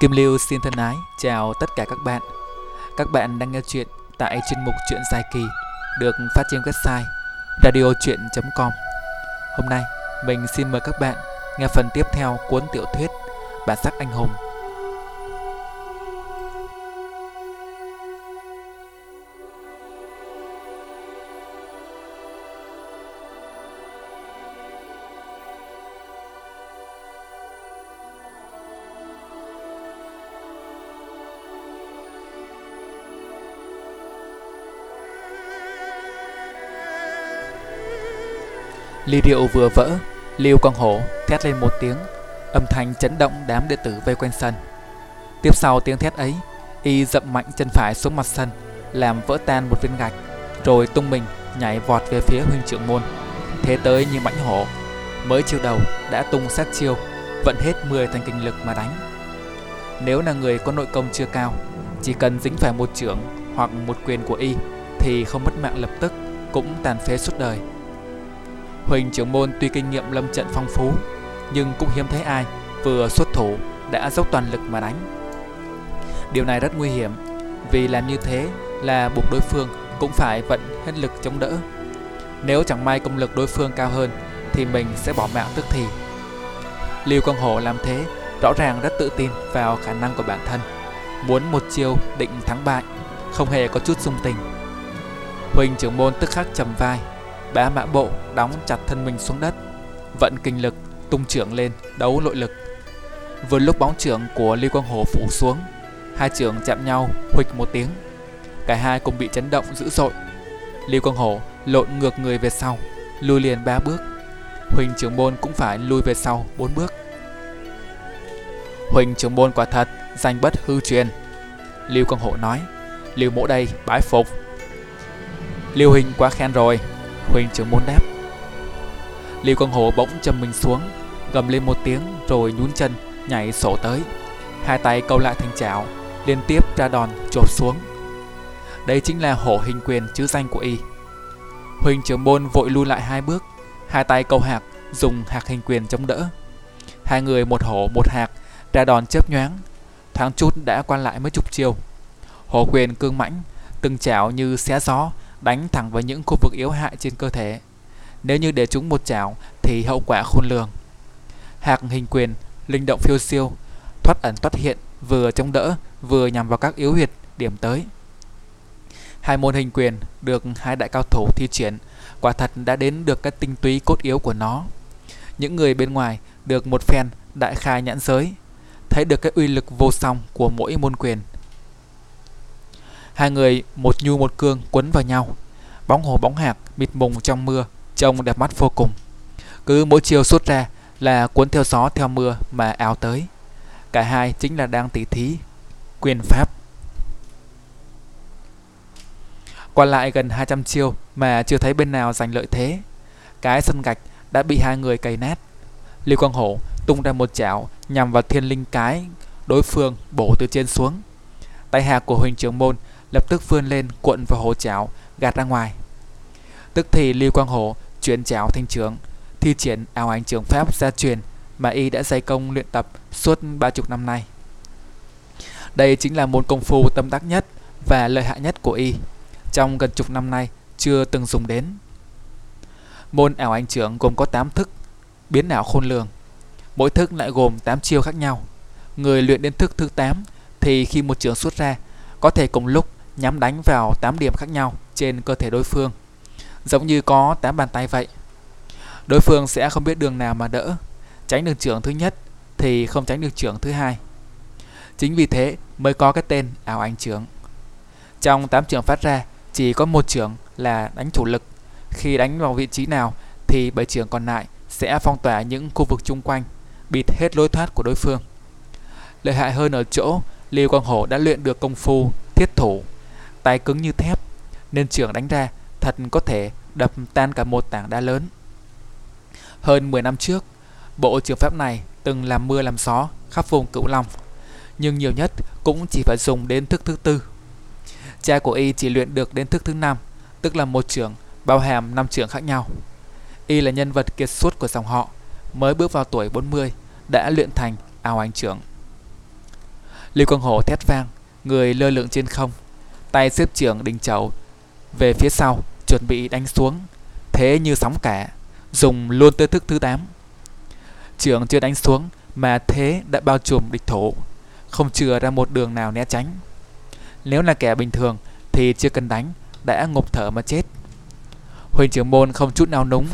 Kim Lưu xin thân ái chào tất cả các bạn. Các bạn đang nghe chuyện tại chuyên mục Chuyện dài kỳ, được phát trên website radiochuyen.com. Hôm nay, mình xin mời các bạn nghe phần tiếp theo cuốn tiểu thuyết Bản sắc anh hùng Ly rượu vừa vỡ, Lưu Quang Hổ thét lên một tiếng, âm thanh chấn động đám đệ tử vây quanh sân. Tiếp sau tiếng thét ấy, y dậm mạnh chân phải xuống mặt sân, làm vỡ tan một viên gạch, rồi tung mình nhảy vọt về phía huynh trưởng môn. Thế tới như mãnh hổ, mới chiêu đầu đã tung sát chiêu, vận hết 10 thành kinh lực mà đánh. Nếu là người có nội công chưa cao, chỉ cần dính phải một trưởng hoặc một quyền của y thì không mất mạng lập tức, cũng tàn phế suốt đời. Huỳnh trưởng môn tuy kinh nghiệm lâm trận phong phú, nhưng cũng hiếm thấy ai vừa xuất thủ đã dốc toàn lực mà đánh. Điều này rất nguy hiểm, vì làm như thế là buộc đối phương cũng phải vận hết lực chống đỡ. Nếu chẳng may công lực đối phương cao hơn thì mình sẽ bỏ mạng tức thì. Lưu Quang Hổ làm thế rõ ràng rất tự tin vào khả năng của bản thân, muốn một chiêu định thắng bại, không hề có chút dung tình. Huỳnh trưởng môn tức khắc trầm vai, bá mã bộ đóng chặt thân mình xuống đất, vận kinh lực tung trưởng lên đấu nội lực. Vừa lúc bóng trưởng của Lưu Quang Hồ phủ xuống, hai trưởng chạm nhau huịch một tiếng. Cả hai cùng bị chấn động dữ dội. Lưu Quang Hổ lộn ngược người về sau, lùi liền ba bước. Huỳnh trưởng môn cũng phải lùi về sau bốn bước. Huỳnh trưởng môn quả thật danh bất hư truyền. Lưu Quang Hổ nói, Lưu mỗ đây bái phục. Lưu Huỳnh quá khen rồi, Huỳnh trưởng môn đáp. Lưu Quang Hổ bỗng châm mình xuống, gầm lên một tiếng rồi nhún chân nhảy sổ tới. Hai tay câu lại thành chảo, liên tiếp ra đòn chộp xuống. Đây chính là hổ hình quyền chữ danh của y. Huỳnh trưởng môn vội lui lại hai bước, hai tay câu hạc dùng hạc hình quyền chống đỡ. Hai người một hổ một hạc ra đòn chớp nhoáng, thoáng chút đã quan lại mấy chục chiêu. Hổ quyền cương mãnh, từng chảo như xé gió, đánh thẳng vào những khu vực yếu hại trên cơ thể. Nếu như để chúng một chảo thì hậu quả khôn lường. Hạc hình quyền, linh động phiêu siêu, thoát ẩn thoát hiện, vừa chống đỡ, vừa nhằm vào các yếu huyệt điểm tới. Hai môn hình quyền được hai đại cao thủ thi triển, quả thật đã đến được các tinh túy cốt yếu của nó. Những người bên ngoài được một phen đại khai nhãn giới, thấy được cái uy lực vô song của mỗi môn quyền. Hai người một nhu một cương quấn vào nhau, bóng hồ bóng hạc mịt mùng trong mưa, trông đẹp mắt vô cùng. Cứ mỗi chiều xuất ra là cuốn theo gió theo mưa mà áo tới. Cả hai chính là đang tỉ thí quyền pháp. Qua lại gần 200 chiêu mà chưa thấy bên nào giành lợi thế. Cái sân gạch đã bị hai người cày nát. Lưu Quang Hổ tung ra một chảo nhằm vào thiên linh cái đối phương bổ từ trên xuống. Tay hạ của Huỳnh Trường Môn lập tức vươn lên cuộn vào hồ chảo gạt ra ngoài. Tức thì Lưu Quang Hổ chuyển chảo thành trường, thi triển ảo ảnh trường pháp gia truyền mà y đã dày công luyện tập suốt ba chục năm nay. Đây chính là môn công phu tâm đắc nhất và lợi hại nhất của y, trong gần chục năm nay chưa từng dùng đến. Môn ảo ảnh trưởng gồm có 8 thức, biến ảo khôn lường. Mỗi thức lại gồm 8 chiêu khác nhau. Người luyện đến thức thứ 8 thì khi một trường xuất ra, có thể cùng lúc nhắm đánh vào 8 điểm khác nhau trên cơ thể đối phương, giống như có 8 bàn tay vậy. Đối phương sẽ không biết đường nào mà đỡ, tránh được trưởng thứ nhất thì không tránh được trưởng thứ hai. Chính vì thế mới có cái tên ảo ảnh trưởng. Trong 8 trưởng phát ra, chỉ có một trưởng là đánh chủ lực. Khi đánh vào vị trí nào thì bảy trưởng còn lại sẽ phong tỏa những khu vực chung quanh, bịt hết lối thoát của đối phương. Lợi hại hơn ở chỗ Lưu Quang Hổ đã luyện được công phu thiết thủ, tay cứng như thép, nên trưởng đánh ra thật có thể đập tan cả một tảng đá lớn. Hơn 10 năm trước, bộ trường pháp này từng làm mưa làm gió khắp vùng Cửu Long, nhưng nhiều nhất cũng chỉ phải dùng đến thức thứ tư. Cha của y chỉ luyện được đến thức thứ năm, tức là một trưởng bao hàm năm trưởng khác nhau. Y là nhân vật kiệt xuất của dòng họ, mới bước vào tuổi 40 đã luyện thành ảo ảnh trưởng. Lưu Quang Hổ thét vang, người lơ lửng trên không, tay xếp trưởng đình chậu về phía sau, chuẩn bị đánh xuống, thế như sóng cả, dùng luôn tư thức thứ 8. Trưởng chưa đánh xuống mà thế đã bao trùm địch thủ, không chừa ra một đường nào né tránh. Nếu là kẻ bình thường thì chưa cần đánh, đã ngục thở mà chết. Huỳnh trưởng môn không chút nào núng,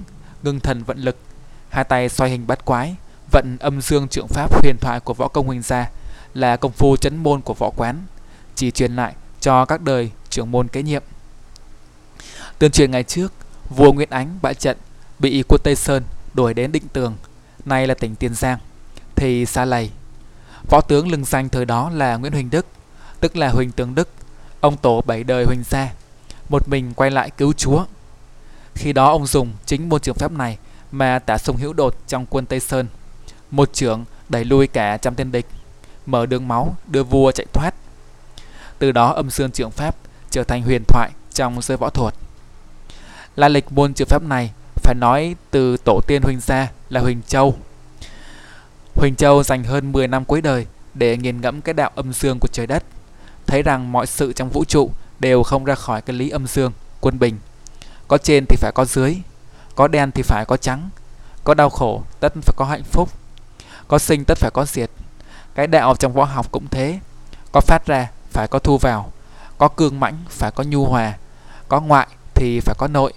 ngưng thần vận lực, hai tay xoay hình bát quái, vận âm dương trượng pháp huyền thoại của võ công huỳnh gia là công phu chấn môn của võ quán, chỉ truyền lại cho các đời trưởng môn kế nhiệm. Tương truyền ngày trước, vua Nguyễn Ánh bại trận bị quân Tây Sơn đuổi đến Định Tường, nay là tỉnh Tiền Giang, thì xa lầy. Võ tướng lừng danh thời đó là Nguyễn Huỳnh Đức, tức là Huỳnh Tướng Đức, ông tổ bảy đời Huỳnh gia, một mình quay lại cứu chúa. Khi đó ông dùng chính môn trường phép này mà tả sung hữu đột trong quân Tây Sơn. Một trưởng đẩy lui cả trăm tên địch, mở đường máu đưa vua chạy thoát. Từ đó âm dương trường pháp trở thành huyền thoại trong giới võ thuật. Lai lịch môn trường pháp này phải nói từ tổ tiên Huỳnh gia là Huỳnh Châu. Huỳnh Châu dành hơn 10 năm cuối đời để nghiền ngẫm cái đạo âm dương của trời đất, thấy rằng mọi sự trong vũ trụ đều không ra khỏi cái lý âm dương, quân bình. Có trên thì phải có dưới, có đen thì phải có trắng, có đau khổ tất phải có hạnh phúc, có sinh tất phải có diệt. Cái đạo trong võ học cũng thế, có phát ra phải có thu vào, có cương mãnh phải có nhu hòa, có ngoại thì phải có nội.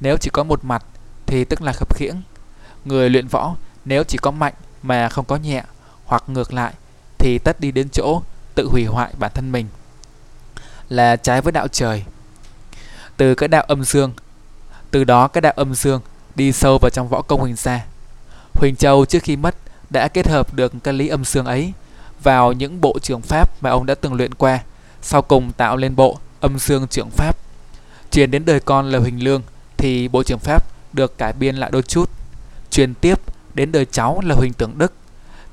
Nếu chỉ có một mặt thì tức là khập khiễng. Người luyện võ nếu chỉ có mạnh mà không có nhẹ hoặc ngược lại thì tất đi đến chỗ tự hủy hoại bản thân mình là trái với đạo trời. Từ cái đạo âm dương, từ đó cái đạo âm dương đi sâu vào trong võ công Huỳnh gia. Huỳnh Châu trước khi mất đã kết hợp được cái lý âm dương ấy vào những bộ trường pháp mà ông đã từng luyện qua, sau cùng tạo lên bộ âm dương trưởng pháp. Truyền đến đời con là Huỳnh Lương thì bộ trường pháp được cải biên lại đôi chút. Truyền tiếp đến đời cháu là Huỳnh Tưởng Đức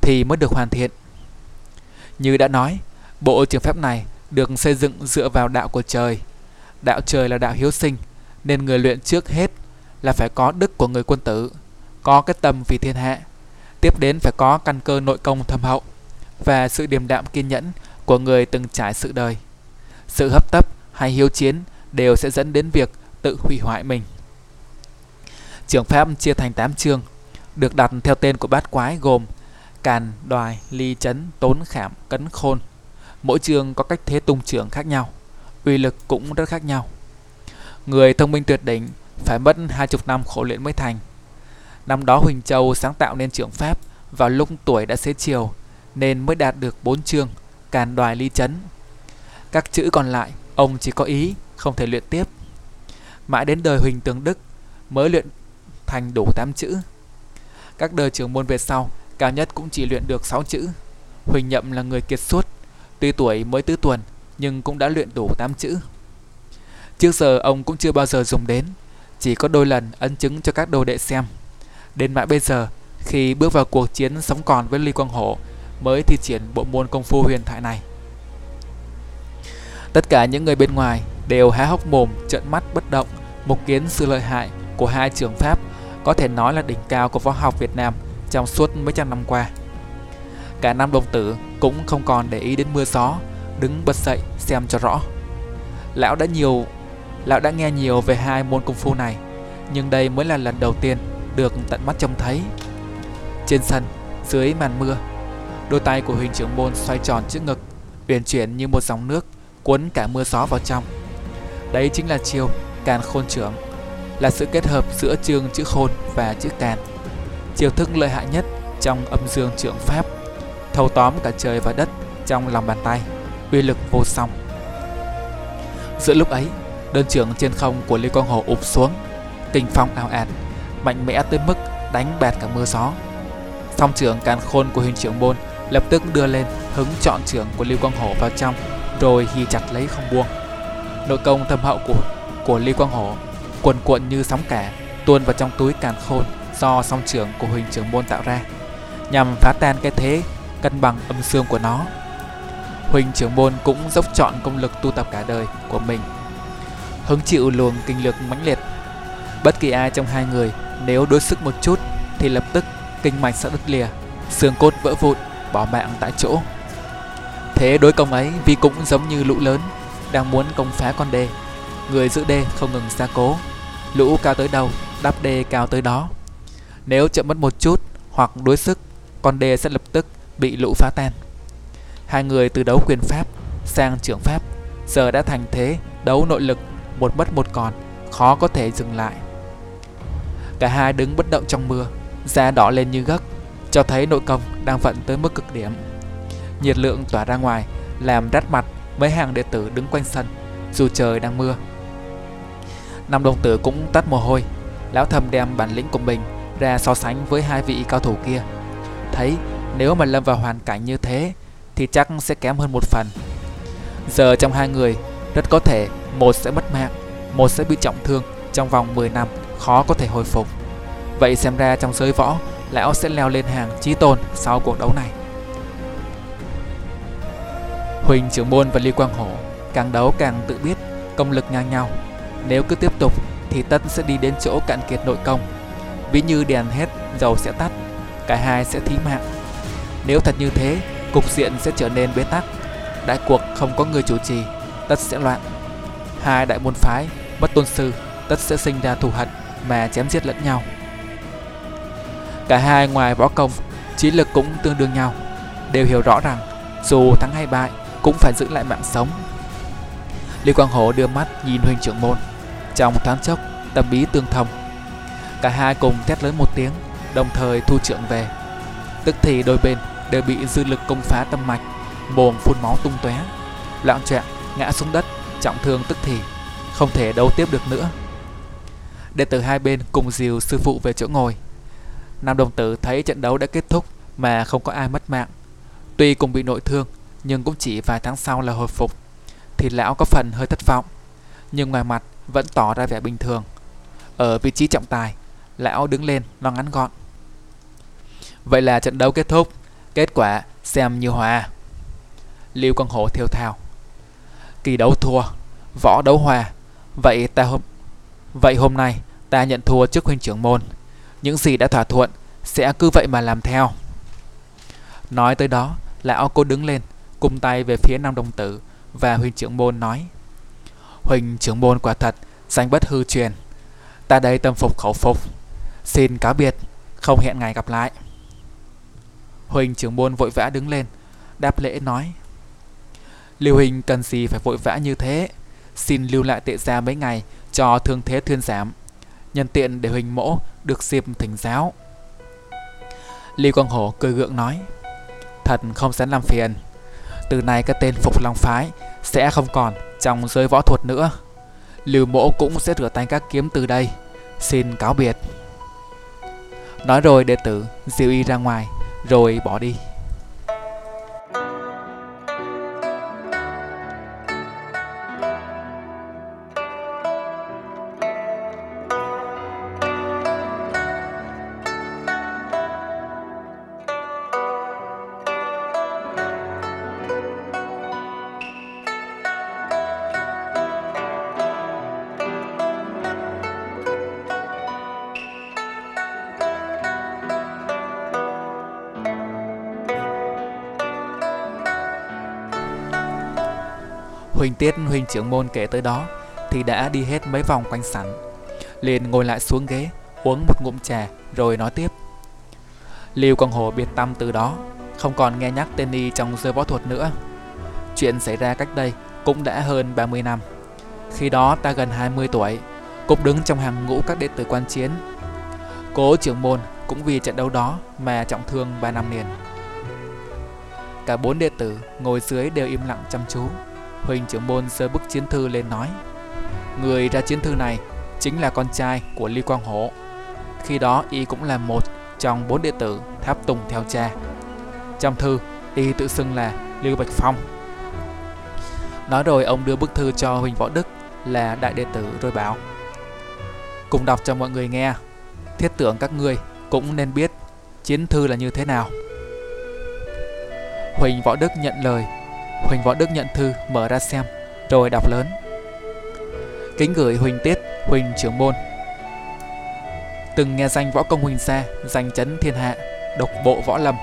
thì mới được hoàn thiện. Như đã nói, bộ trường pháp này được xây dựng dựa vào đạo của trời. Đạo trời là đạo hiếu sinh, nên người luyện trước hết là phải có đức của người quân tử, có cái tâm vì thiên hạ. Tiếp đến phải có căn cơ nội công thâm hậu và sự điềm đạm kiên nhẫn của người từng trải sự đời. Sự hấp tấp hay hiếu chiến đều sẽ dẫn đến việc tự hủy hoại mình. Trường Pháp chia thành 8 chương, được đặt theo tên của bát quái gồm Càn, Đoài, Ly Chấn, Tốn Khảm, Cấn Khôn. Mỗi chương có cách thế tung trưởng khác nhau, uy lực cũng rất khác nhau. Người thông minh tuyệt đỉnh phải mất hai chục năm khổ luyện mới thành. Năm đó Huỳnh Châu sáng tạo nên trưởng Pháp vào lúc tuổi đã xế chiều nên mới đạt được bốn chương Càn Đoài Ly Chấn. Các chữ còn lại ông chỉ có ý không thể luyện tiếp. Mãi đến đời Huỳnh Tướng Đức mới luyện thành đủ 8 chữ. Các đời trưởng môn về sau, cao nhất cũng chỉ luyện được 6 chữ. Huỳnh Nhậm là người kiệt xuất, tuy tuổi mới tứ tuần nhưng cũng đã luyện đủ 8 chữ. Trước giờ ông cũng chưa bao giờ dùng đến, chỉ có đôi lần ấn chứng cho các đồ đệ xem. Đến mãi bây giờ, khi bước vào cuộc chiến sống còn với Ly Quang Hổ, mới thi triển bộ môn công phu huyền thoại này. Tất cả những người bên ngoài đều há hốc mồm, trợn mắt bất động, mục kiến sự lợi hại của hai trường pháp có thể nói là đỉnh cao của võ học Việt Nam trong suốt mấy trăm năm qua. Cả năm đồng tử cũng không còn để ý đến mưa gió, đứng bật dậy xem cho rõ. Lão đã nhiều, lão đã nghe nhiều về hai môn công phu này, nhưng đây mới là lần đầu tiên được tận mắt trông thấy. Trên sân, dưới màn mưa, đôi tay của Huỳnh trưởng môn xoay tròn trước ngực, uyển chuyển như một dòng nước cuốn cả mưa gió vào trong. Đấy chính là chiêu càn khôn trưởng, là sự kết hợp giữa chương chữ khôn và chữ càn. Chiêu thức lợi hại nhất trong âm dương trưởng pháp, thâu tóm cả trời và đất trong lòng bàn tay, uy lực vô song. Giữa lúc ấy, đơn trưởng trên không của Lê Quang Hồ ụp xuống, kinh phong ảo ạt, mạnh mẽ tới mức đánh bạt cả mưa gió. Song trưởng càn khôn của hình trưởng môn lập tức đưa lên hứng chọn trưởng của Lưu Quang Hổ vào trong rồi ghi chặt lấy không buông. Nội công thâm hậu của của Lưu Quang Hổ cuồn cuộn như sóng cả tuôn vào trong túi càn khôn do song trưởng của Huỳnh trưởng môn tạo ra nhằm phá tan cái thế cân bằng âm xương của nó. Huỳnh trưởng môn cũng dốc chọn công lực tu tập cả đời của mình, hứng chịu luồng kinh lực mãnh liệt. Bất kỳ ai trong hai người nếu đối sức một chút thì lập tức kinh mạch sẽ đứt lìa, xương cốt vỡ vụn, bỏ mạng tại chỗ. Thế đối công ấy vì cũng giống như lũ lớn đang muốn công phá con đê. Người giữ đê không ngừng gia cố, lũ cao tới đâu, đắp đê cao tới đó. Nếu chậm mất một chút hoặc đối sức, con đê sẽ lập tức bị lũ phá tan. Hai người từ đấu quyền pháp sang trưởng pháp giờ đã thành thế đấu nội lực một mất một còn, khó có thể dừng lại. Cả hai đứng bất động trong mưa, da đỏ lên như gấc, cho thấy nội công đang vận tới mức cực điểm. Nhiệt lượng tỏa ra ngoài, làm rát mặt mấy hàng đệ tử đứng quanh sân, dù trời đang mưa. Năm đồng tử cũng tắt mồ hôi, lão thầm đem bản lĩnh của mình ra so sánh với hai vị cao thủ kia. Thấy nếu mà lâm vào hoàn cảnh như thế thì chắc sẽ kém hơn một phần. Giờ trong hai người, rất có thể một sẽ mất mạng, một sẽ bị trọng thương trong vòng 10 năm, khó có thể hồi phục. Vậy xem ra trong giới võ, lão sẽ leo lên hàng chí tôn sau cuộc đấu này. Huỳnh trưởng môn và Lý Quang Hổ càng đấu càng tự biết công lực ngang nhau. Nếu cứ tiếp tục thì tất sẽ đi đến chỗ cạn kiệt nội công. Ví như đèn hết, dầu sẽ tắt, cả hai sẽ thí mạng. Nếu thật như thế, cục diện sẽ trở nên bế tắc. Đại cuộc không có người chủ trì, tất sẽ loạn. Hai đại môn phái, bất tôn sư, tất sẽ sinh ra thù hận mà chém giết lẫn nhau. Cả hai ngoài võ công, trí lực cũng tương đương nhau, đều hiểu rõ rằng dù thắng hay bại cũng phải giữ lại mạng sống. Lý Quang Hổ đưa mắt nhìn huynh trưởng môn, trong thoáng chốc tâm bí tương thông. Cả hai cùng thét lớn một tiếng, đồng thời thu trưởng về. Tức thì đôi bên đều bị dư lực công phá tâm mạch, mồm phun máu tung tóe, loạn trạng ngã xuống đất, trọng thương tức thì, không thể đấu tiếp được nữa. Đệ tử hai bên cùng dìu sư phụ về chỗ ngồi. Nam đồng tử thấy trận đấu đã kết thúc mà không có ai mất mạng. Tuy cùng bị nội thương, nhưng cũng chỉ vài tháng sau là hồi phục. Thì lão có phần hơi thất vọng, nhưng ngoài mặt vẫn tỏ ra vẻ bình thường. Ở vị trí trọng tài, lão đứng lên nói ngắn gọn. Vậy là trận đấu kết thúc, kết quả xem như hòa. Lưu Quang Hổ thiêu thào, Kỳ đấu thua, võ đấu hòa. Vậy ta hôm vậy hôm nay ta nhận thua trước huynh trưởng môn. Những gì đã thỏa thuận sẽ cứ vậy mà làm theo. Nói tới đó, lão cô đứng lên, cung tay về phía nam đồng tử và huynh trưởng môn nói: "Huynh trưởng môn quả thật danh bất hư truyền. Ta đây tâm phục khẩu phục. Xin cáo biệt, không hẹn ngày gặp lại." Huynh trưởng môn vội vã đứng lên, đáp lễ nói: Lưu Huynh cần gì phải vội vã như thế Xin lưu lại tệ gia mấy ngày Cho thương thế thuyên giảm Nhân tiện để Huỳnh mỗ được dịp thỉnh giáo. Lưu Quang Hổ cười gượng nói, Thật không dám làm phiền. Từ nay cái tên Phục Long Phái Sẽ không còn trong giới võ thuật nữa. Lưu mỗ cũng sẽ rửa tay các kiếm từ đây. Xin cáo biệt. Nói rồi đệ tử diêu y ra ngoài, Rồi bỏ đi. Huỳnh Tiết Huỳnh trưởng môn kể tới đó thì đã đi hết mấy vòng quanh sẵn, Liền ngồi lại xuống ghế, uống một ngụm trà rồi nói tiếp. Lưu Quang Hồ biệt tâm từ đó, không còn nghe nhắc tên y trong giới võ thuật nữa. Chuyện xảy ra cách đây cũng đã hơn 30 năm. Khi đó ta gần 20 tuổi, cũng đứng trong hàng ngũ các đệ tử quan chiến. Cố trưởng môn cũng vì trận đấu đó mà trọng thương 3 năm liền. Cả bốn đệ tử ngồi dưới đều im lặng chăm chú. Huỳnh trưởng môn giơ bức chiến thư lên nói Người ra chiến thư này chính là con trai của Lý Quang Hổ. Khi đó y cũng là một trong bốn đệ tử tháp tùng theo cha. Trong thư, y tự xưng là Lưu Bạch Phong. Nói rồi ông đưa bức thư cho Huỳnh Võ Đức là đại đệ tử rồi bảo Cùng đọc cho mọi người nghe. Thiết tưởng các ngươi cũng nên biết chiến thư là như thế nào. Huỳnh Võ Đức nhận lời Huỳnh Võ Đức nhận thư mở ra xem Rồi đọc lớn. Kính gửi Huỳnh Tiết, Huỳnh trưởng môn. Từng nghe danh võ công Huỳnh Sa Danh chấn thiên hạ Độc bộ võ lâm.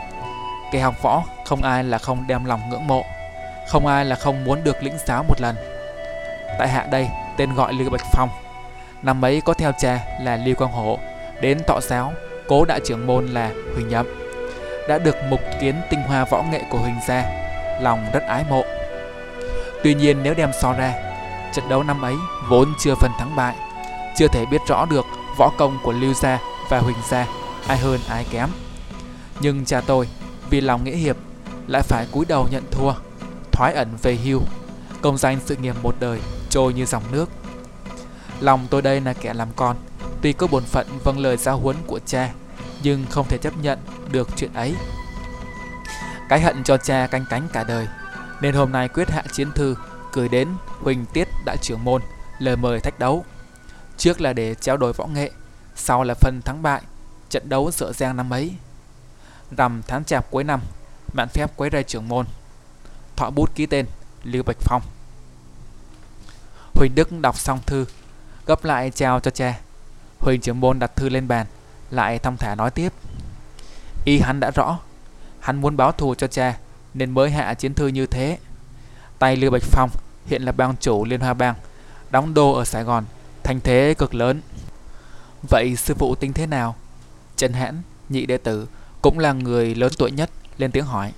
Kẻ học võ không ai là không đem lòng ngưỡng mộ Không ai là không muốn được lĩnh giáo một lần. Tại hạ đây tên gọi Lưu Bạch Phong. Năm ấy có theo cha là Lưu Quang Hổ Đến tọ giáo Cố đại trưởng môn là Huỳnh Nhậm. Đã được mục kiến tinh hoa võ nghệ của Huỳnh gia Lòng rất ái mộ. Tuy nhiên nếu đem so ra, Trận đấu năm ấy vốn chưa phần thắng bại, Chưa thể biết rõ được võ công của Lưu Gia và Huỳnh Gia Ai hơn ai kém. Nhưng cha tôi, vì lòng nghĩa hiệp, Lại phải cúi đầu nhận thua, Thoái ẩn về hưu, Công danh sự nghiệp một đời trôi như dòng nước. Lòng tôi đây là kẻ làm con, Tuy có bổn phận vâng lời giáo huấn của cha, Nhưng không thể chấp nhận được chuyện ấy. Cái hận cho cha canh cánh cả đời. Nên hôm nay quyết hạ chiến thư Gửi đến Huỳnh Tiết Đại trưởng môn, Lời mời thách đấu. Trước là để trao đổi võ nghệ, Sau là phần thắng bại, Trận đấu sợ giang năm ấy. Rằm tháng chạp cuối năm, Mạn phép quấy rầy trưởng môn. Thọ bút ký tên Lưu Bạch Phong. Huỳnh Đức đọc xong thư, Gấp lại trao cho cha. Huỳnh trưởng môn đặt thư lên bàn, Lại thong thả nói tiếp. Y hắn đã rõ Hắn muốn báo thù cho cha Nên mới hạ chiến thư như thế. Tay Lưu Bạch Phong hiện là bang chủ Liên Hoa Bang Đóng đô ở Sài Gòn Thành thế cực lớn. Vậy sư phụ tính thế nào? Trần Hãn, nhị đệ tử Cũng là người lớn tuổi nhất Lên tiếng hỏi.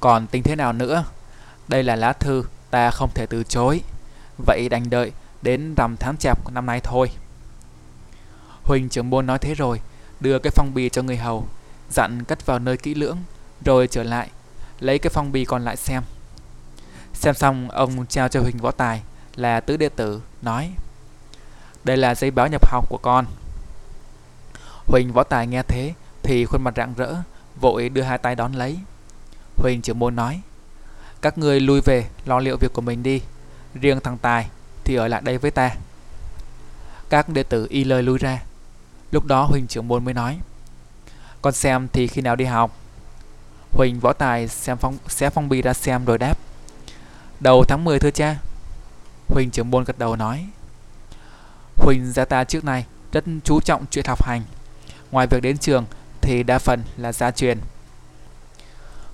Còn tính thế nào nữa? Đây là lá thư ta không thể từ chối. Vậy đành đợi đến rằm tháng chạp năm nay thôi. Huỳnh trưởng môn nói thế rồi Đưa cái phong bì cho người hầu. Dặn cất vào nơi kỹ lưỡng, Rồi trở lại, Lấy cái phong bì còn lại xem. Xem xong, ông trao cho Huỳnh Võ Tài Là tứ đệ tử, Nói, Đây là giấy báo nhập học của con. Huỳnh Võ Tài nghe thế Thì khuôn mặt rạng rỡ, Vội đưa hai tay đón lấy. Huỳnh trưởng môn nói, Các người lui về, lo liệu việc của mình đi. Riêng thằng Tài thì ở lại đây với ta. Các đệ tử y lời lui ra. Lúc đó Huỳnh trưởng môn mới nói con xem thì khi nào đi học? Huỳnh võ tài xem phong, xé phong bì ra xem rồi đáp. Đầu tháng 10 thưa cha. Huỳnh trưởng môn gật đầu nói. Huỳnh gia ta trước này rất chú trọng chuyện học hành. Ngoài việc đến trường thì đa phần là gia truyền.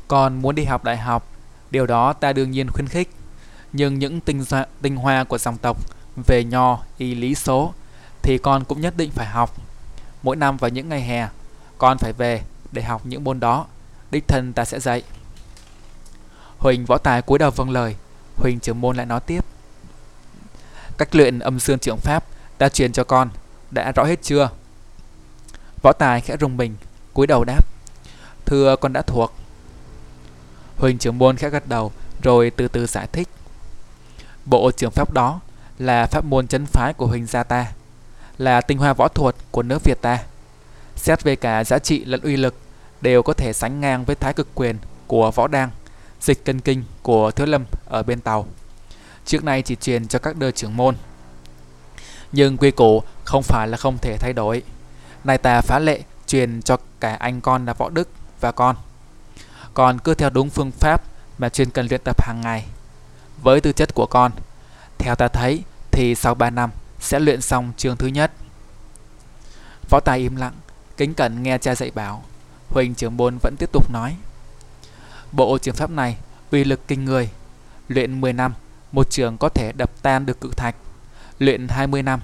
Còn muốn đi học đại học Điều đó ta đương nhiên khuyến khích. Nhưng những tinh, hoa, tinh hoa của dòng tộc về nho, y lý số thì con cũng nhất định phải học. Mỗi năm vào những ngày hè, con phải về để học những môn đó. Đích thân ta sẽ dạy. Huỳnh võ tài cúi đầu vâng lời. Huỳnh trưởng môn lại nói tiếp. Cách luyện âm dương trưởng pháp ta truyền cho con đã rõ hết chưa? Võ tài khẽ rung mình, cúi đầu đáp. Thưa con đã thuộc. Huỳnh trưởng môn khẽ gật đầu rồi từ từ giải thích. Bộ trường pháp đó là pháp môn chấn phái của Huỳnh gia ta, là tinh hoa võ thuật của nước Việt ta. Xét về cả giá trị lẫn uy lực đều có thể sánh ngang với thái cực quyền của võ đăng, dịch cân kinh của thiếu lâm ở bên tàu. Trước nay chỉ truyền cho các đời trưởng môn. Nhưng quy củ không phải là không thể thay đổi. Nay ta phá lệ truyền cho cả anh con là võ đức và con. Còn cứ theo đúng phương pháp mà chuyên cần luyện tập hàng ngày với tư chất của con. Theo ta thấy thì sau 3 năm sẽ luyện xong chương thứ nhất. Võ Tài im lặng, kính cẩn nghe cha dạy bảo. Huỳnh trưởng môn vẫn tiếp tục nói. Bộ trường pháp này uy lực kinh người. Luyện 10 năm, một trường có thể đập tan được cự thạch. Luyện 20 năm,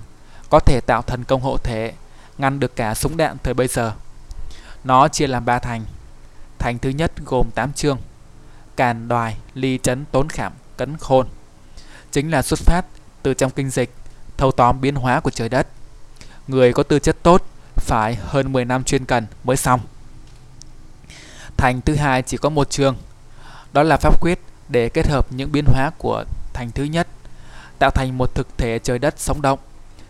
có thể tạo thần công hộ thể, ngăn được cả súng đạn thời bây giờ. Nó chia làm 3 thành. Thành thứ nhất gồm 8 chương. Càn, đoài, ly, chấn, tốn khảm, cấn khôn chính là xuất phát từ trong kinh dịch thâu tóm biến hóa của trời đất người có tư chất tốt phải hơn 10 năm chuyên cần mới xong. Thành thứ hai chỉ có một trường, đó là pháp quyết để kết hợp những biến hóa của thành thứ nhất tạo thành một thực thể trời đất sống động.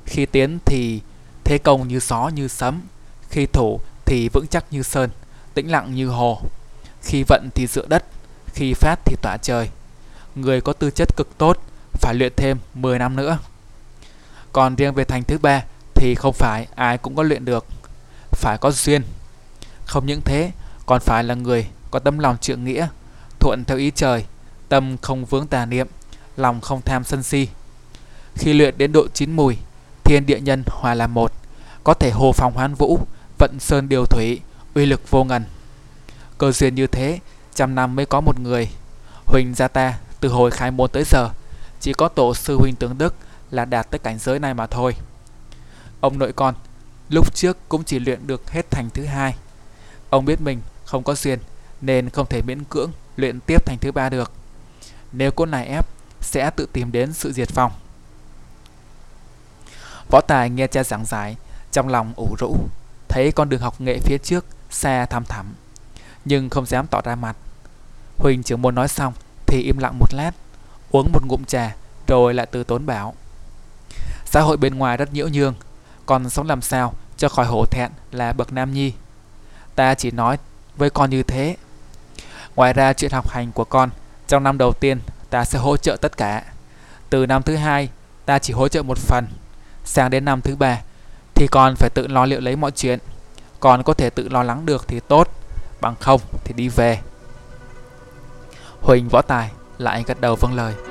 Khi tiến thì thế công như gió như sấm khi thủ thì vững chắc như sơn tĩnh lặng như hồ. Khi vận thì dựa đất khi phát thì tỏa trời. Người có tư chất cực tốt phải luyện thêm 10 năm nữa. Còn riêng về thành thứ ba thì không phải ai cũng có luyện được, phải có duyên. Không những thế, còn phải là người có tâm lòng trượng nghĩa, thuận theo ý trời, tâm không vướng tà niệm, lòng không tham sân si. Khi luyện đến độ chín mùi, thiên địa nhân hòa làm một, có thể hồ phong hoán vũ, vận sơn điều thủy, uy lực vô ngần. Cơ duyên như thế, trăm năm mới có một người Huỳnh gia ta từ hồi khai môn tới giờ chỉ có tổ sư Huỳnh Tướng Đức là đạt tới cảnh giới này mà thôi. Ông nội con lúc trước cũng chỉ luyện được hết thành thứ hai. Ông biết mình không có duyên nên không thể miễn cưỡng luyện tiếp thành thứ ba được. Nếu cô này ép sẽ tự tìm đến sự diệt vong. Võ Tài nghe cha giảng giải, trong lòng ủ rũ, thấy con đường học nghệ phía trước xa thăm thẳm, nhưng không dám tỏ ra mặt. Huỳnh trưởng môn nói xong thì im lặng một lát, uống một ngụm trà rồi lại từ tốn bảo. Xã hội bên ngoài rất nhiễu nhương, con sống làm sao cho khỏi hổ thẹn là bậc nam nhi. Ta chỉ nói với con như thế. Ngoài ra chuyện học hành của con, trong năm đầu tiên ta sẽ hỗ trợ tất cả. Từ năm thứ hai, ta chỉ hỗ trợ một phần. Sang đến năm thứ ba, thì con phải tự lo liệu lấy mọi chuyện. Con có thể tự lo lắng được thì tốt, bằng không thì đi về. Huỳnh võ tài lại gật đầu vâng lời.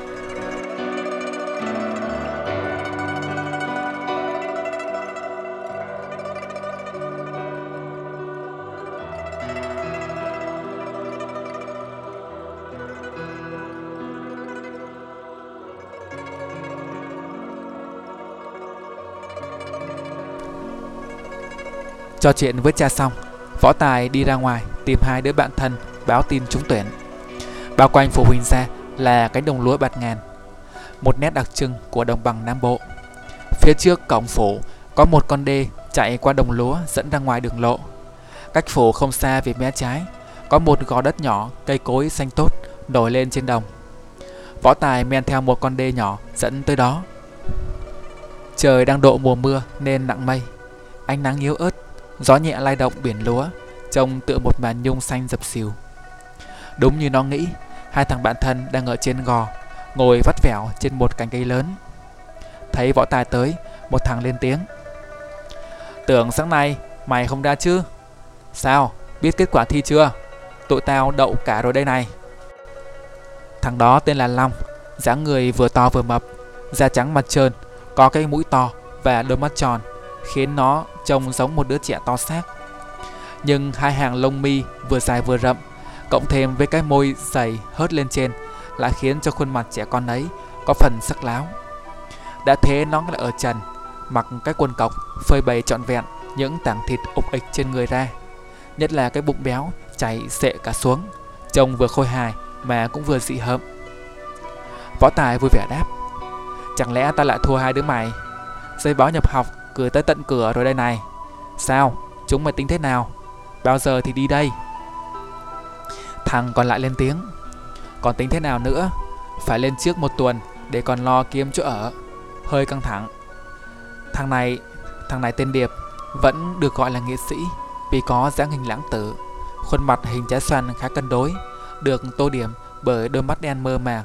Trò chuyện với cha xong, Võ Tài đi ra ngoài tìm hai đứa bạn thân báo tin trúng tuyển. Bao quanh phụ huynh ra là cánh đồng lúa bạt ngàn, một nét đặc trưng của đồng bằng Nam Bộ. Phía trước cổng phủ có một con đê chạy qua đồng lúa dẫn ra ngoài đường lộ. Cách phủ không xa về mé trái, có một gò đất nhỏ, cây cối xanh tốt nổi lên trên đồng. Võ Tài men theo một con đê nhỏ dẫn tới đó. Trời đang độ mùa mưa nên nặng mây, ánh nắng yếu ớt Gió nhẹ lay động biển lúa, trông tựa một màn nhung xanh dập xìu. Đúng như nó nghĩ, hai thằng bạn thân đang ở trên gò, ngồi vắt vẻo trên một cành cây lớn. Thấy võ tài tới, một thằng lên tiếng. Tưởng sáng nay mày không ra chứ? Sao, biết kết quả thi chưa? Tụi tao đậu cả rồi đây này. Thằng đó tên là Long, dáng người vừa to vừa mập, da trắng mặt trơn, có cái mũi to và đôi mắt tròn, khiến nó trông giống một đứa trẻ to xác. Nhưng hai hàng lông mi vừa dài vừa rậm, cộng thêm với cái môi dày hớt lên trên lại khiến cho khuôn mặt trẻ con ấy có phần sắc láo. Đã thế nó lại ở trần, mặc cái quần cọc phơi bày trọn vẹn những tảng thịt ục ịch trên người ra. Nhất là cái bụng béo chảy xệ cả xuống, trông vừa khôi hài mà cũng vừa dị hợm. Võ Tài vui vẻ đáp, chẳng lẽ ta lại thua hai đứa mày? Dây báo nhập học cười tới tận cửa rồi đây này. Sao? Chúng mày tính thế nào? Bao giờ thì đi đây? Thằng còn lại lên tiếng. Còn tính thế nào nữa? Phải lên trước một tuần để còn lo kiếm chỗ ở. Hơi căng thẳng. Thằng này, thằng này tên Điệp, vẫn được gọi là nghệ sĩ vì có dáng hình lãng tử, khuôn mặt hình trái xoan khá cân đối, được tô điểm bởi đôi mắt đen mơ màng,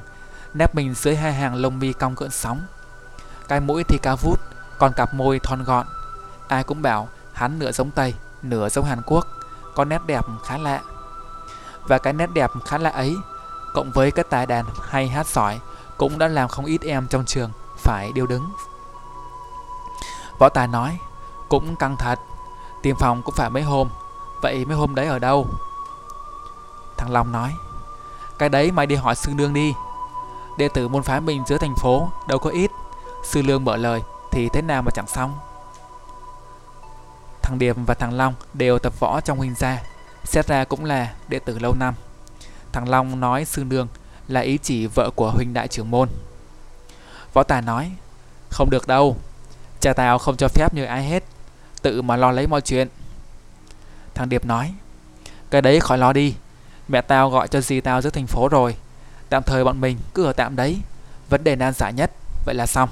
nép mình dưới hai hàng lông mi cong cỡn sóng. Cái mũi thì cao vút, còn cặp môi thon gọn. Ai cũng bảo hắn nửa giống Tây, nửa giống Hàn Quốc, có nét đẹp khá lạ. Và cái nét đẹp khá lạ ấy, cộng với cái tài đàn hay hát sỏi cũng đã làm không ít em trong trường phải điêu đứng. Võ Tài nói, cũng căng thật, tìm phòng cũng phải mấy hôm, vậy mấy hôm đấy ở đâu? Thằng Long nói, cái đấy mày đi hỏi sư nương đi, đệ tử môn phái mình giữa thành phố đâu có ít. Sư lương mở lời, thì thế nào mà chẳng xong? Thằng Điệp và thằng Long đều tập võ trong huynh gia, Xét ra cũng là đệ tử lâu năm. Thằng Long nói sư nương là ý chỉ vợ của huynh đại trưởng môn. Võ Tài nói, Không được đâu, Cha tao không cho phép như ai hết, Tự mà lo lấy mọi chuyện. Thằng Điệp nói, Cái đấy khỏi lo đi, Mẹ tao gọi cho dì tao giữa thành phố rồi, Tạm thời bọn mình cứ ở tạm đấy, Vấn đề nan giải nhất, Vậy là xong.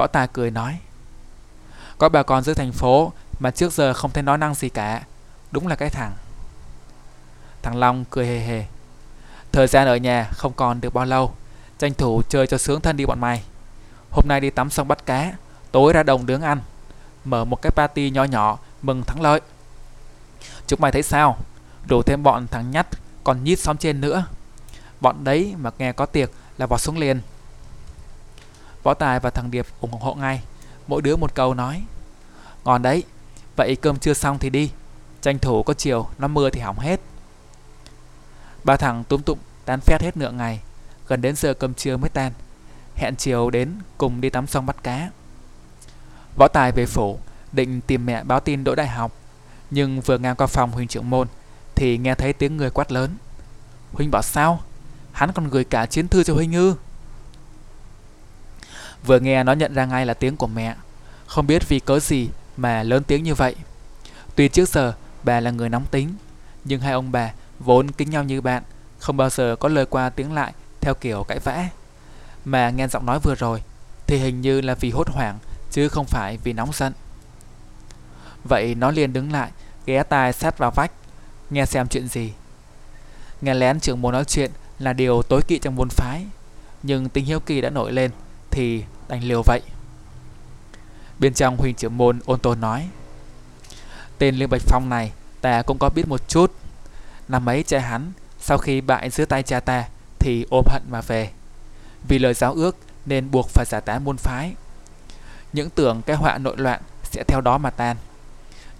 Võ Tài cười nói, Có bà con giữa thành phố Mà trước giờ không thấy nói năng gì cả, Đúng là cái thằng. Thằng Long cười hề hề, Thời gian ở nhà không còn được bao lâu, Tranh thủ chơi cho sướng thân đi bọn mày. Hôm nay đi tắm sông bắt cá, Tối ra đồng đứng ăn, Mở một cái party nhỏ nhỏ mừng thắng lợi. Chúng mày thấy sao? Đủ thêm bọn thằng nhắt Còn nhít xóm trên nữa. Bọn đấy mà nghe có tiệc là vọt xuống liền. Võ Tài và thằng Điệp ủng hộ ngay Mỗi đứa một câu nói Ngon đấy Vậy cơm chưa xong thì đi Tranh thủ có chiều Nó mưa thì hỏng hết Ba thằng túm tụm tán phét hết nửa ngày, gần đến giờ cơm trưa mới tan. Hẹn chiều đến cùng đi tắm sông bắt cá. Võ Tài về phủ, định tìm mẹ báo tin đỗ đại học, nhưng vừa ngang qua phòng huynh trưởng môn thì nghe thấy tiếng người quát lớn. Huynh bảo sao? Hắn còn gửi cả chiến thư cho huynh ư? Vừa nghe nó nhận ra ngay là tiếng của mẹ, không biết vì cớ gì mà lớn tiếng như vậy. Tuy trước giờ bà là người nóng tính, nhưng hai ông bà vốn kính nhau như bạn, không bao giờ có lời qua tiếng lại theo kiểu cãi vã. Mà nghe giọng nói vừa rồi thì hình như là vì hốt hoảng chứ không phải vì nóng giận. Vậy nó liền đứng lại, ghé tai sát vào vách, nghe xem chuyện gì. Nghe lén trưởng môn nói chuyện là điều tối kỵ trong môn phái, nhưng tình hiếu kỳ đã nổi lên thì đành liều vậy. Bên trong huynh trưởng môn ôn tồn nói, Tên Lương Bạch Phong này ta cũng có biết một chút. Năm ấy cha hắn, sau khi bại dưới tay cha ta, thì ôm hận mà về. Vì lời giáo ước nên buộc phải giải tán môn phái. Những tưởng cái họa nội loạn sẽ theo đó mà tan.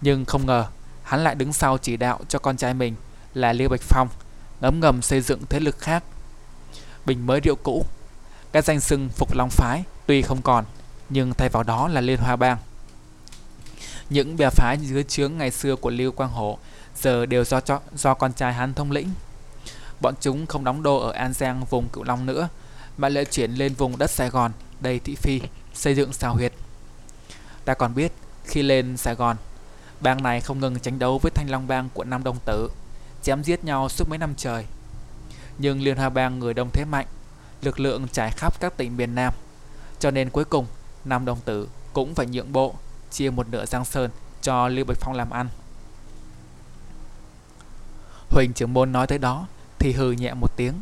Nhưng không ngờ, hắn lại đứng sau chỉ đạo cho con trai mình là Liêu Bạch Phong, ngấm ngầm xây dựng thế lực khác. Bình mới rượu cũ cái danh xưng Phục Long Phái tuy không còn nhưng thay vào đó là Liên Hoa Bang. Những bè phái dưới trướng ngày xưa của Lưu Quang Hổ giờ đều do cho, do con trai hắn thông lĩnh. Bọn chúng không đóng đô ở An Giang vùng Cửu Long nữa, mà lại chuyển lên vùng đất Sài Gòn đầy thị phi, xây dựng xào huyệt. Ta còn biết, khi lên Sài Gòn, bang này không ngừng tranh đấu với Thanh Long Bang của Nam Đông Tử, chém giết nhau suốt mấy năm trời. Nhưng Liên Hoa Bang người đông thế mạnh, lực lượng trải khắp các tỉnh miền Nam, cho nên cuối cùng Nam Đồng Tử cũng phải nhượng bộ, chia một nửa Giang Sơn cho Lưu Bạch Phong làm ăn. Huỳnh trưởng môn nói tới đó thì hừ nhẹ một tiếng,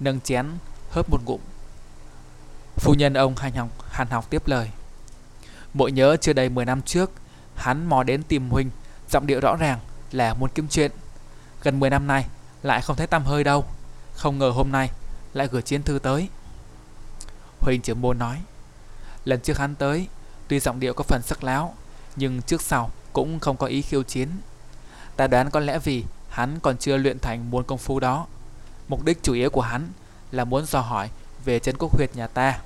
nâng chén hớp một ngụm. Phu nhân ông hành học, hàn học tiếp lời. "Mỗi nhớ chưa đầy 10 năm trước, hắn mò đến tìm Huỳnh, giọng điệu rõ ràng là muốn kiếm chuyện. Gần 10 năm nay lại không thấy tăm hơi đâu, không ngờ hôm nay lại gửi chiến thư tới. Huỳnh trưởng môn nói. Lần trước hắn tới, tuy giọng điệu có phần sắc láo, nhưng trước sau cũng không có ý khiêu chiến. Ta đoán có lẽ vì hắn còn chưa luyện thành môn công phu đó. Mục đích chủ yếu của hắn là muốn dò hỏi về chân quốc huyệt nhà ta.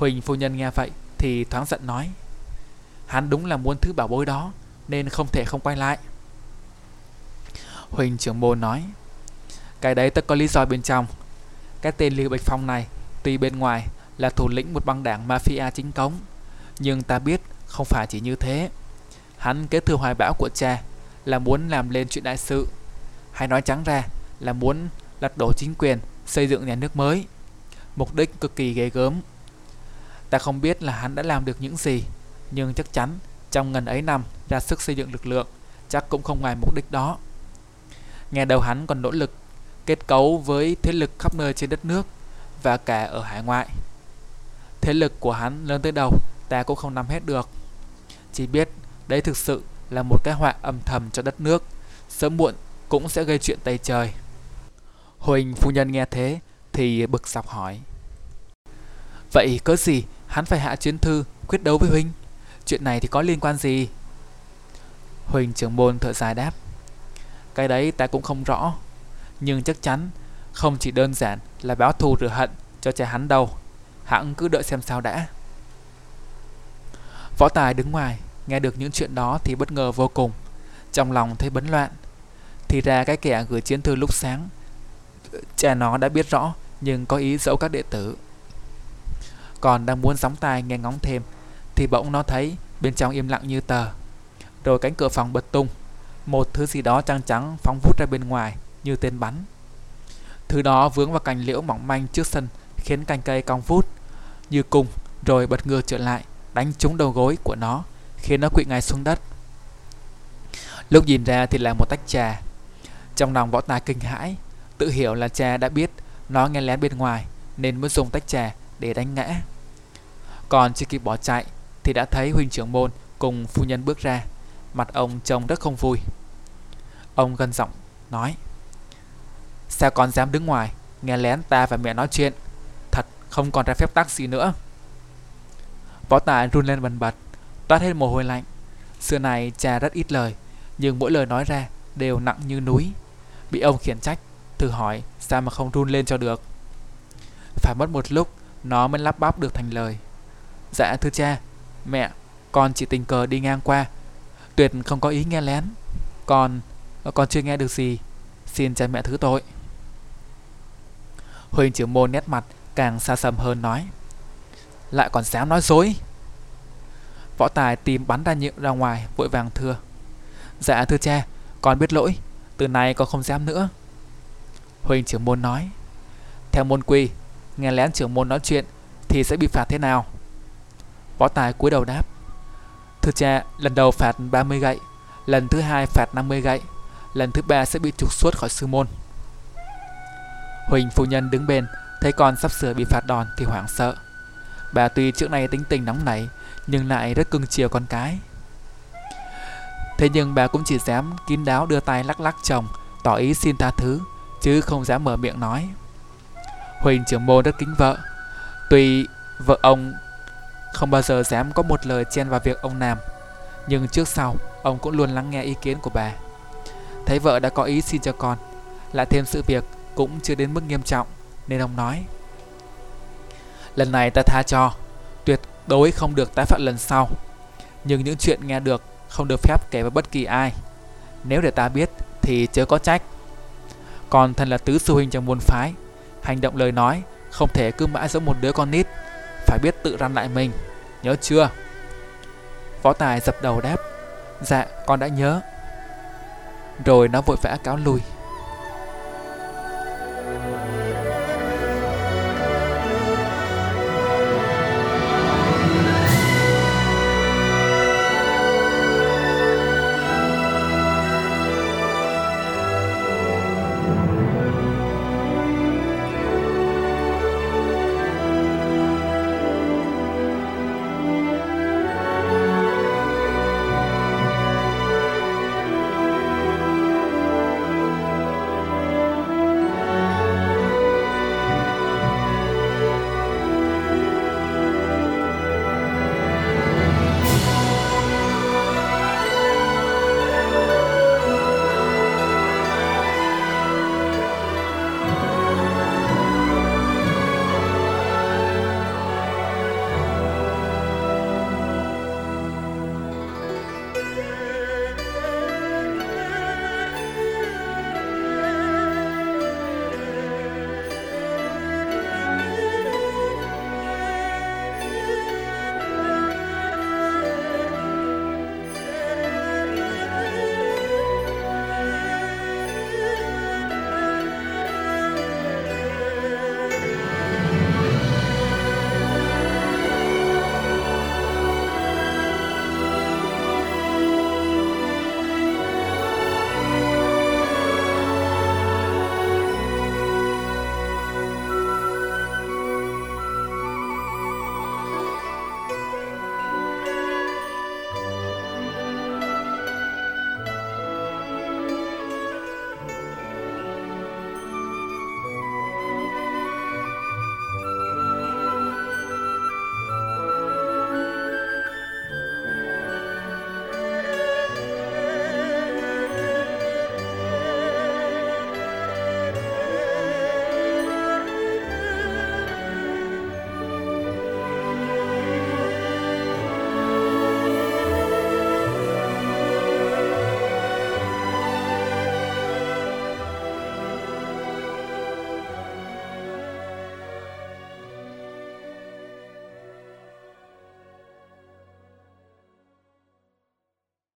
Huỳnh phu nhân nghe vậy thì thoáng giận nói Hắn đúng là muốn thứ bảo bối đó Nên không thể không quay lại Huỳnh trưởng môn nói cái đấy tất có lý do bên trong Cái tên Lưu Bạch Phong này Tuy bên ngoài là thủ lĩnh một băng đảng mafia chính cống. Nhưng ta biết không phải chỉ như thế. Hắn kế thừa hoài bão của cha là muốn làm lên chuyện đại sự. Hay nói trắng ra là muốn lật đổ chính quyền, xây dựng nhà nước mới. Mục đích cực kỳ ghê gớm. Ta không biết là hắn đã làm được những gì, nhưng chắc chắn trong ngần ấy năm ra sức xây dựng lực lượng, chắc cũng không ngoài mục đích đó. Nghe đầu hắn còn nỗ lực kết cấu với thế lực khắp nơi trên đất nước và cả ở hải ngoại. Thế lực của hắn lớn tới đâu ta cũng không nắm hết được. Chỉ biết đấy thực sự là một cái họa âm thầm cho đất nước, sớm muộn cũng sẽ gây chuyện tây trời. Huỳnh phu nhân nghe thế thì bực dọc hỏi. Vậy cớ gì hắn phải hạ chiến thư quyết đấu với Huynh? Chuyện này thì có liên quan gì? Huỳnh trưởng môn thở dài đáp. Cái đấy ta cũng không rõ, nhưng chắc chắn không chỉ đơn giản là báo thù rửa hận cho cha hắn đâu. Hãng cứ đợi xem sao đã. Võ Tài đứng ngoài, nghe được những chuyện đó thì bất ngờ vô cùng. Trong lòng thấy bấn loạn. Thì ra cái kẻ gửi chiến thư lúc sáng, cha nó đã biết rõ nhưng có ý dẫu các đệ tử. Còn đang muốn gióng tai nghe ngóng thêm thì bỗng nó thấy bên trong im lặng như tờ. Rồi cánh cửa phòng bật tung, một thứ gì đó trắng trắng phóng vút ra bên ngoài như tên bắn. Thứ đó vướng vào cành liễu mỏng manh trước sân khiến cành cây cong vút như cung, rồi bật ngược trở lại đánh trúng đầu gối của nó khiến nó quỵ ngay xuống đất. Lúc nhìn ra thì là một tách trà. Trong lòng võ tài kinh hãi tự hiểu là cha đã biết nó nghe lén bên ngoài nên mới dùng tách trà để đánh ngã. Còn chưa kịp bỏ chạy thì đã thấy huynh trưởng môn cùng phu nhân bước ra mặt ông trông rất không vui. Ông gần giọng nói sao con dám đứng ngoài nghe lén ta và mẹ nói chuyện thật không còn ra phép tắc gì nữa. Võ tài run lên bần bật, toát hết mồ hôi lạnh. Xưa này cha rất ít lời, nhưng mỗi lời nói ra đều nặng như núi. Bị ông khiển trách, thử hỏi sao mà không run lên cho được. Phải mất một lúc nó mới lắp bắp được thành lời. Dạ thưa cha, mẹ, con chỉ tình cờ đi ngang qua. Tuyệt không có ý nghe lén. Con, con chưa nghe được gì. Xin cha mẹ thứ tội. Huỳnh trưởng môn nét mặt càng xa xăm hơn nói. Lại còn dám nói dối. Võ tài tìm bắn ra nhựa ra ngoài vội vàng thưa. Dạ thưa cha, con biết lỗi. Từ nay con không dám nữa. Huỳnh trưởng môn nói. Theo môn quy, nghe lén trưởng môn nói chuyện thì sẽ bị phạt thế nào? Võ Tài cúi đầu đáp. Thưa cha, lần đầu phạt 30 gậy, lần thứ hai phạt 50 gậy, lần thứ ba sẽ bị trục xuất khỏi sư môn. Huỳnh phu nhân đứng bên, thấy con sắp sửa bị phạt đòn thì hoảng sợ. Bà tuy trước nay tính tình nóng nảy, nhưng lại rất cưng chiều con cái. Thế nhưng bà cũng chỉ dám kín đáo đưa tay lắc lắc chồng, tỏ ý xin tha thứ, chứ không dám mở miệng nói. Huỳnh trưởng môn rất kính vợ. Tuy vợ ông không bao giờ dám có một lời chen vào việc ông làm, nhưng trước sau ông cũng luôn lắng nghe ý kiến của bà. Thấy vợ đã có ý xin cho con, lại thêm sự việc cũng chưa đến mức nghiêm trọng, nên ông nói Lần này ta tha cho, tuyệt đối không được tái phạm lần sau. Nhưng những chuyện nghe được không được phép kể với bất kỳ ai. Nếu để ta biết thì chớ có trách. Còn thần là tứ sư huynh trong môn phái, hành động lời nói không thể cứ mãi giống một đứa con nít, phải biết tự răn lại mình, nhớ chưa? Võ Tài dập đầu đáp, dạ con đã nhớ. Rồi nó vội vã cáo lui. Bye.